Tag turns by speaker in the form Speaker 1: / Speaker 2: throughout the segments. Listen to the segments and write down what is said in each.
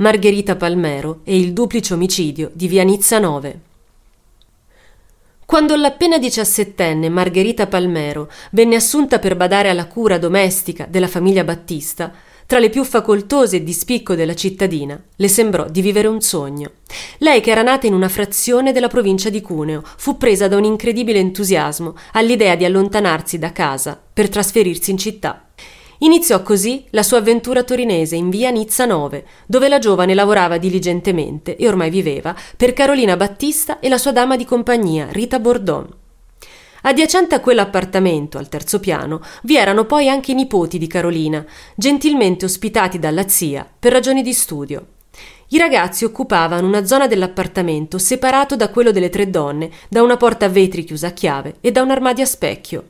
Speaker 1: Margherita Palmero e il duplice omicidio di via Nizza 9. Quando l'appena diciassettenne Margherita Palmero venne assunta per badare alla cura domestica della famiglia Battista, tra le più facoltose e di spicco della cittadina, le sembrò di vivere un sogno. Lei, che era nata in una frazione della provincia di Cuneo, fu presa da un incredibile entusiasmo all'idea di allontanarsi da casa per trasferirsi in città. Iniziò così la sua avventura torinese in via Nizza 9, dove la giovane lavorava diligentemente e ormai viveva per Carolina Battista e la sua dama di compagnia, Rita Bordon. Adiacente a quell'appartamento, al terzo piano, vi erano poi anche i nipoti di Carolina, gentilmente ospitati dalla zia per ragioni di studio. I ragazzi occupavano una zona dell'appartamento separato da quello delle tre donne da una porta a vetri chiusa a chiave e da un armadio a specchio.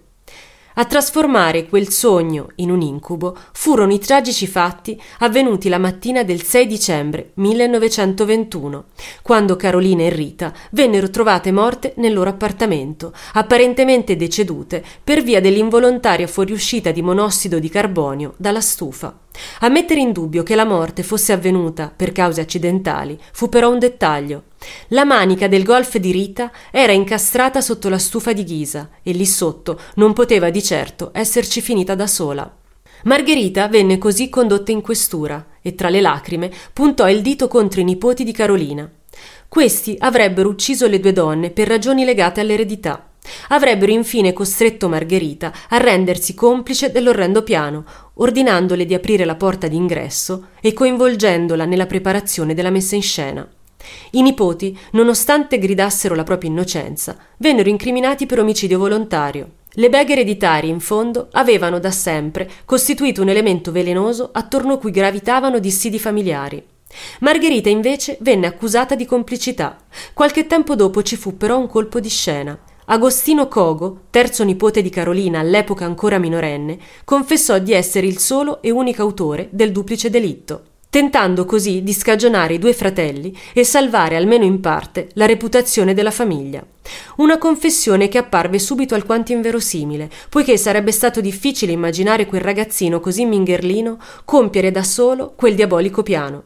Speaker 1: A trasformare quel sogno in un incubo furono i tragici fatti avvenuti la mattina del 6 dicembre 1921, quando Carolina e Rita vennero trovate morte nel loro appartamento, apparentemente decedute per via dell'involontaria fuoriuscita di monossido di carbonio dalla stufa. A mettere in dubbio che la morte fosse avvenuta per cause accidentali fu però un dettaglio. La manica del golf di Rita era incastrata sotto la stufa di ghisa e lì sotto non poteva di certo esserci finita da sola. Margherita venne così condotta in questura e tra le lacrime puntò il dito contro i nipoti di Carolina. Questi avrebbero ucciso le due donne per ragioni legate all'eredità. Avrebbero infine costretto Margherita a rendersi complice dell'orrendo piano, ordinandole di aprire la porta d'ingresso e coinvolgendola nella preparazione della messa in scena. I nipoti, nonostante gridassero la propria innocenza, vennero incriminati per omicidio volontario. Le beghe ereditarie, in fondo, avevano da sempre costituito un elemento velenoso attorno cui gravitavano dissidi familiari. Margherita invece venne accusata di complicità. Qualche tempo dopo ci fu però un colpo di scena. Agostino Cogo, terzo nipote di Carolina, all'epoca ancora minorenne, confessò di essere il solo e unico autore del duplice delitto, tentando così di scagionare i due fratelli e salvare almeno in parte la reputazione della famiglia. Una confessione che apparve subito alquanto inverosimile, poiché sarebbe stato difficile immaginare quel ragazzino così mingherlino compiere da solo quel diabolico piano.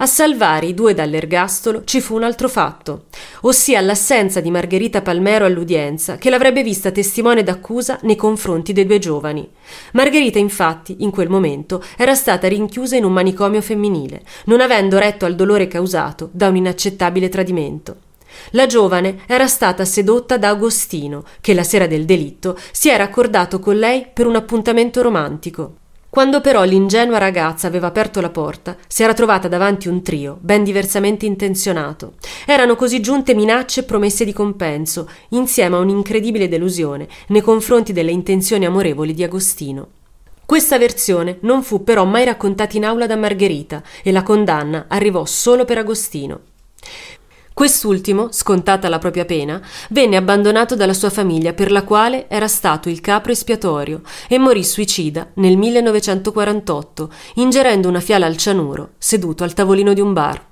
Speaker 1: A salvare i due dall'ergastolo ci fu un altro fatto, ossia l'assenza di Margherita Palmero all'udienza, che l'avrebbe vista testimone d'accusa nei confronti dei due giovani. Margherita, infatti, in quel momento era stata rinchiusa in un manicomio femminile, non avendo retto al dolore causato da un inaccettabile tradimento. La giovane era stata sedotta da Agostino, che la sera del delitto si era accordato con lei per un appuntamento romantico. Quando però l'ingenua ragazza aveva aperto la porta, si era trovata davanti un trio, ben diversamente intenzionato. Erano così giunte minacce e promesse di compenso, insieme a un'incredibile delusione nei confronti delle intenzioni amorevoli di Agostino. Questa versione non fu però mai raccontata in aula da Margherita e la condanna arrivò solo per Agostino. Quest'ultimo, scontata la propria pena, venne abbandonato dalla sua famiglia per la quale era stato il capro espiatorio e morì suicida nel 1948, ingerendo una fiala al cianuro, seduto al tavolino di un bar.